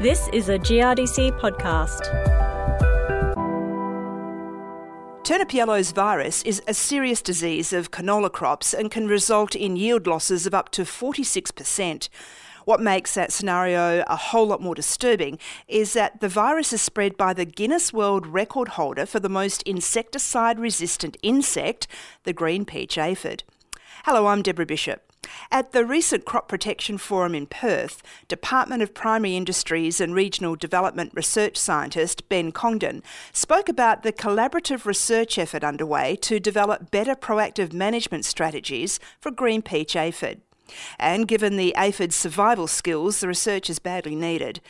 This is a GRDC podcast. Turnip yellows virus is a serious disease of canola crops and can result in yield losses of up to 46%. What makes that scenario a whole lot more disturbing is that the virus is spread by the Guinness World Record holder for the most insecticide resistant insect, the green peach aphid. Hello, I'm Deborah Bishop. At the recent Crop Protection Forum in Perth, Department of Primary Industries and Regional Development research scientist Ben Congdon spoke about the collaborative research effort underway to develop better proactive management strategies for green peach aphid. And given the aphid's survival skills, the research is badly needed.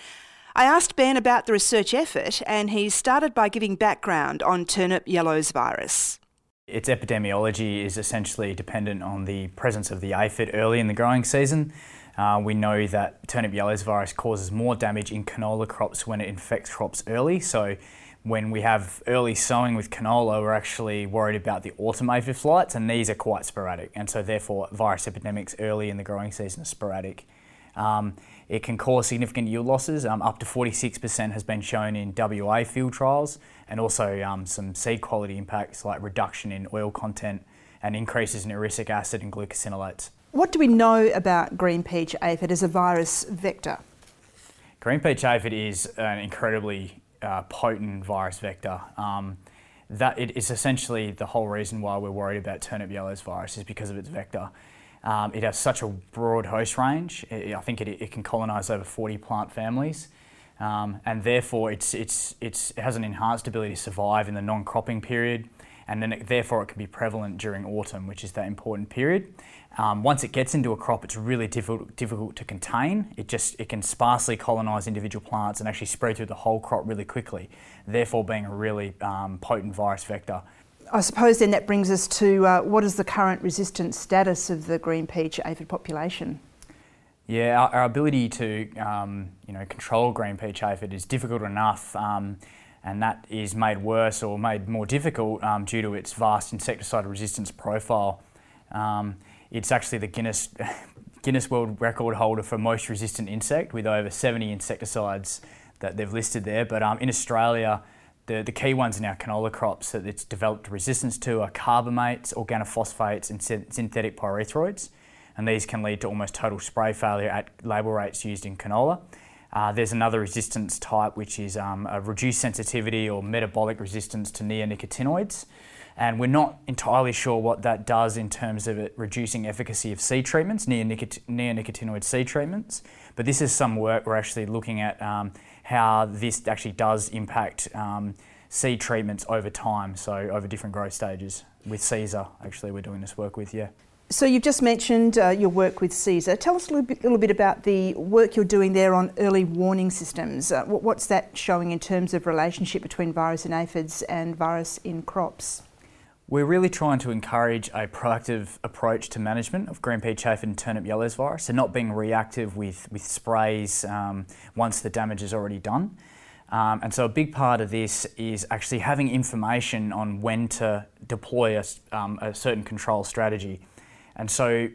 I asked Ben about the research effort, and he started by giving background on turnip yellows virus. Its epidemiology is essentially dependent on the presence of the aphid early in the growing season. Uh, we know that turnip yellows virus causes more damage in canola crops when it infects crops early. So, when we have early sowing with canola, we're actually worried about the autumn aphid flights, and these are quite sporadic. And so, therefore, virus epidemics early in the growing season are sporadic. Um, it can cause significant yield losses. Um, up to 46% has been shown in WA field trials, and also um, some seed quality impacts like reduction in oil content and increases in erucic acid and glucosinolates. What do we know about green peach aphid as a virus vector? Green peach aphid is an incredibly uh, potent virus vector. Um, that it is essentially the whole reason why we're worried about turnip yellows virus is because of its vector. Um, it has such a broad host range. It, I think it, it, can colonise over 40 plant families. Um, and therefore, it's, it's, it's, it has an enhanced ability to survive in the non cropping period. And then, it, therefore, it can be prevalent during autumn, which is that important period. Um, once it gets into a crop, it's really difficult, difficult to contain. It just it can sparsely colonise individual plants and actually spread through the whole crop really quickly, therefore being a really um, potent virus vector. I suppose then that brings us to uh, what is the current resistance status of the green peach aphid population? Yeah, our, our ability to um, you know control green peach aphid is difficult enough, um, and that is made worse or made more difficult um, due to its vast insecticide resistance profile. Um, it's actually the Guinness Guinness World Record holder for most resistant insect, with over 70 insecticides that they've listed there. But um, in Australia, the, the key ones in our canola crops that it's developed resistance to are carbamates, organophosphates, and synthetic pyrethroids. And these can lead to almost total spray failure at label rates used in canola. Uh, there's another resistance type which is um, a reduced sensitivity or metabolic resistance to neonicotinoids. And we're not entirely sure what that does in terms of reducing efficacy of seed treatments, neonicotinoid seed treatments. But this is some work we're actually looking at um, how this actually does impact um, seed treatments over time, so over different growth stages. With CESAR, actually, we're doing this work with, yeah. So you've just mentioned uh, your work with CESAR. Tell us a little bit, little bit, about the work you're doing there on early warning systems. Uh, what's that showing in terms of relationship between virus in aphids and virus in crops? We're really trying to encourage a proactive approach to management of green pea aphid and turnip yellows virus, so not being reactive with, with sprays um, once the damage is already done. Um, and so a big part of this is actually having information on when to deploy a, um, a certain control strategy. And so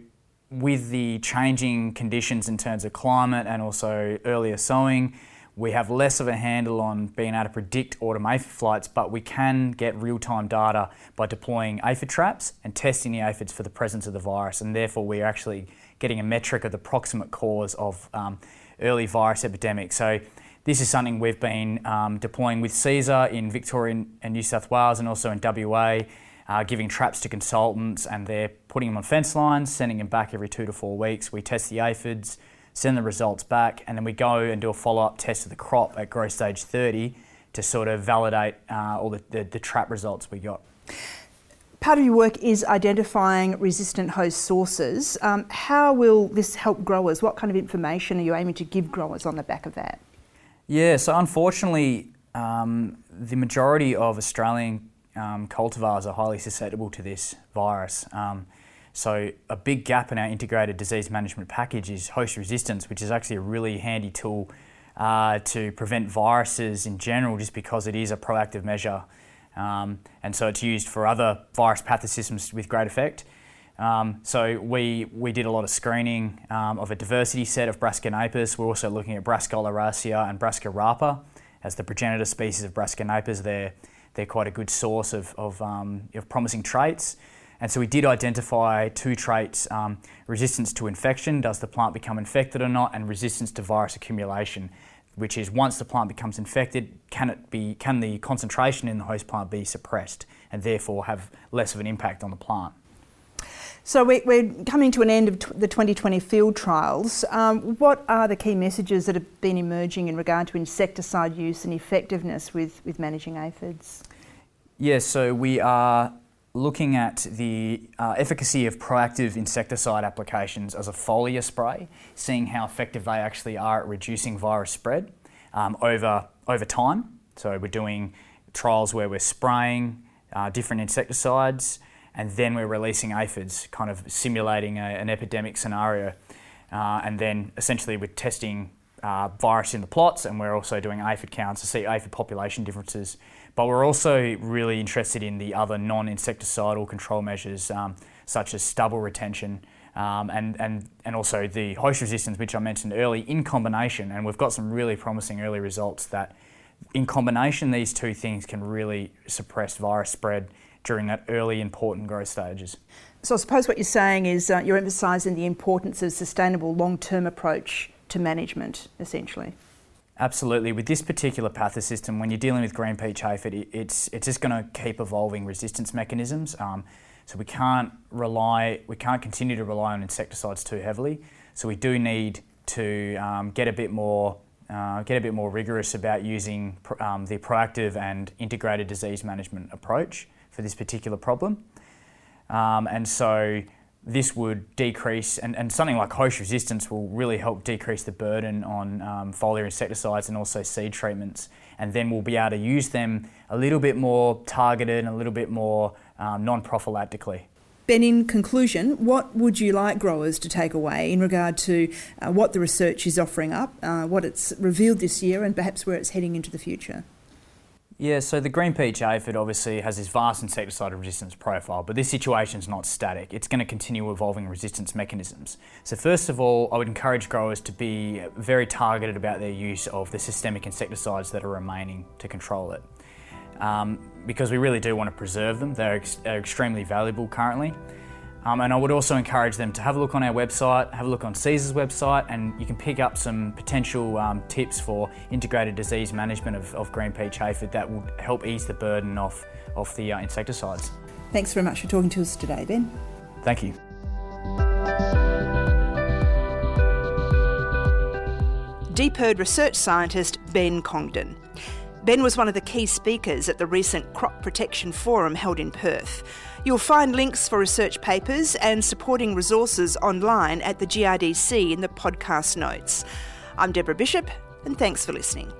with the changing conditions in terms of climate and also earlier sowing, we have less of a handle on being able to predict autumn aphid flights, but we can get real time data by deploying aphid traps and testing the aphids for the presence of the virus. And therefore, we're actually getting a metric of the proximate cause of um, early virus epidemics. So, this is something we've been um, deploying with CESAR in Victoria and New South Wales and also in WA, uh, giving traps to consultants, and they're putting them on fence lines, sending them back every two to four weeks. We test the aphids send the results back, and then we go and do a follow up test of the crop at growth stage 30 to sort of validate uh, all the, the, the trap results we got. Part of your work is identifying resistant host sources. Um, how will this help growers? What kind of information are you aiming to give growers on the back of that? Yeah, so unfortunately, um, the majority of Australian um, cultivars are highly susceptible to this virus. Um, so a big gap in our integrated disease management package is host resistance, which is actually a really handy tool uh, to prevent viruses in general, just because it is a proactive measure. Um, and so it's used for other virus pathosystems with great effect. Um, so we, we did a lot of screening um, of a diversity set of Brassica napus. We're also looking at Brassica oleracea and Brassica rapa as the progenitor species of Brassica napus. They're, they're quite a good source of, of, um, of promising traits. And so we did identify two traits, um, resistance to infection, does the plant become infected or not, and resistance to virus accumulation, which is once the plant becomes infected, can, it be, can the concentration in the host plant be suppressed and therefore have less of an impact on the plant? So we're coming to an end of the 2020 field trials. Um, what are the key messages that have been emerging in regard to insecticide use and effectiveness with, with managing aphids? Yes, so we are looking at the uh, efficacy of proactive insecticide applications as a foliar spray, seeing how effective they actually are at reducing virus spread um, over, over time. So we're doing trials where we're spraying uh, different insecticides and then we're releasing aphids, kind of simulating a, an epidemic scenario. Uh, and then essentially we're testing uh, virus in the plots, and we're also doing aphid counts to see aphid population differences. But we're also really interested in the other non-insecticidal control measures, um, such as stubble retention, um, and, and, and also the host resistance, which I mentioned early, in combination. And we've got some really promising early results that in combination, these two things can really suppress virus spread during that early important growth stages. So I suppose what you're saying is uh, you're emphasising the importance of sustainable long-term approach to management, essentially. Absolutely. With this particular pathosystem, when you're dealing with green peach aphid, it's it's just going to keep evolving resistance mechanisms. Um, so we can't rely, we can't continue to rely on insecticides too heavily. So we do need to um, get a bit more uh, get a bit more rigorous about using um, the proactive and integrated disease management approach for this particular problem. Um, and so this would decrease, and, and something like host resistance will really help decrease the burden on um, foliar insecticides and also seed treatments. And then we'll be able to use them a little bit more targeted and a little bit more um, non prophylactically. Ben, in conclusion, what would you like growers to take away in regard to uh, what the research is offering up, uh, what it's revealed this year, and perhaps where it's heading into the future? Yeah, so the green peach aphid obviously has this vast insecticide resistance profile, but this situation is not static. It's going to continue evolving resistance mechanisms. So first of all, I would encourage growers to be very targeted about their use of the systemic insecticides that are remaining to control it. Um, because we really do want to preserve them. They're, ex- they're extremely valuable currently. Um, and I would also encourage them to have a look on our website, have a look on CESAR's website, and you can pick up some potential um, tips for integrated disease management of, of green peach aphid that will help ease the burden off, off the uh, insecticides. Thanks very much for talking to us today, Ben. Thank you. DPIRD research scientist Ben Congdon. Ben was one of the key speakers at the recent Crop Protection Forum held in Perth. You'll find links for research papers and supporting resources online at the GRDC in the podcast notes. I'm Deborah Bishop, and thanks for listening.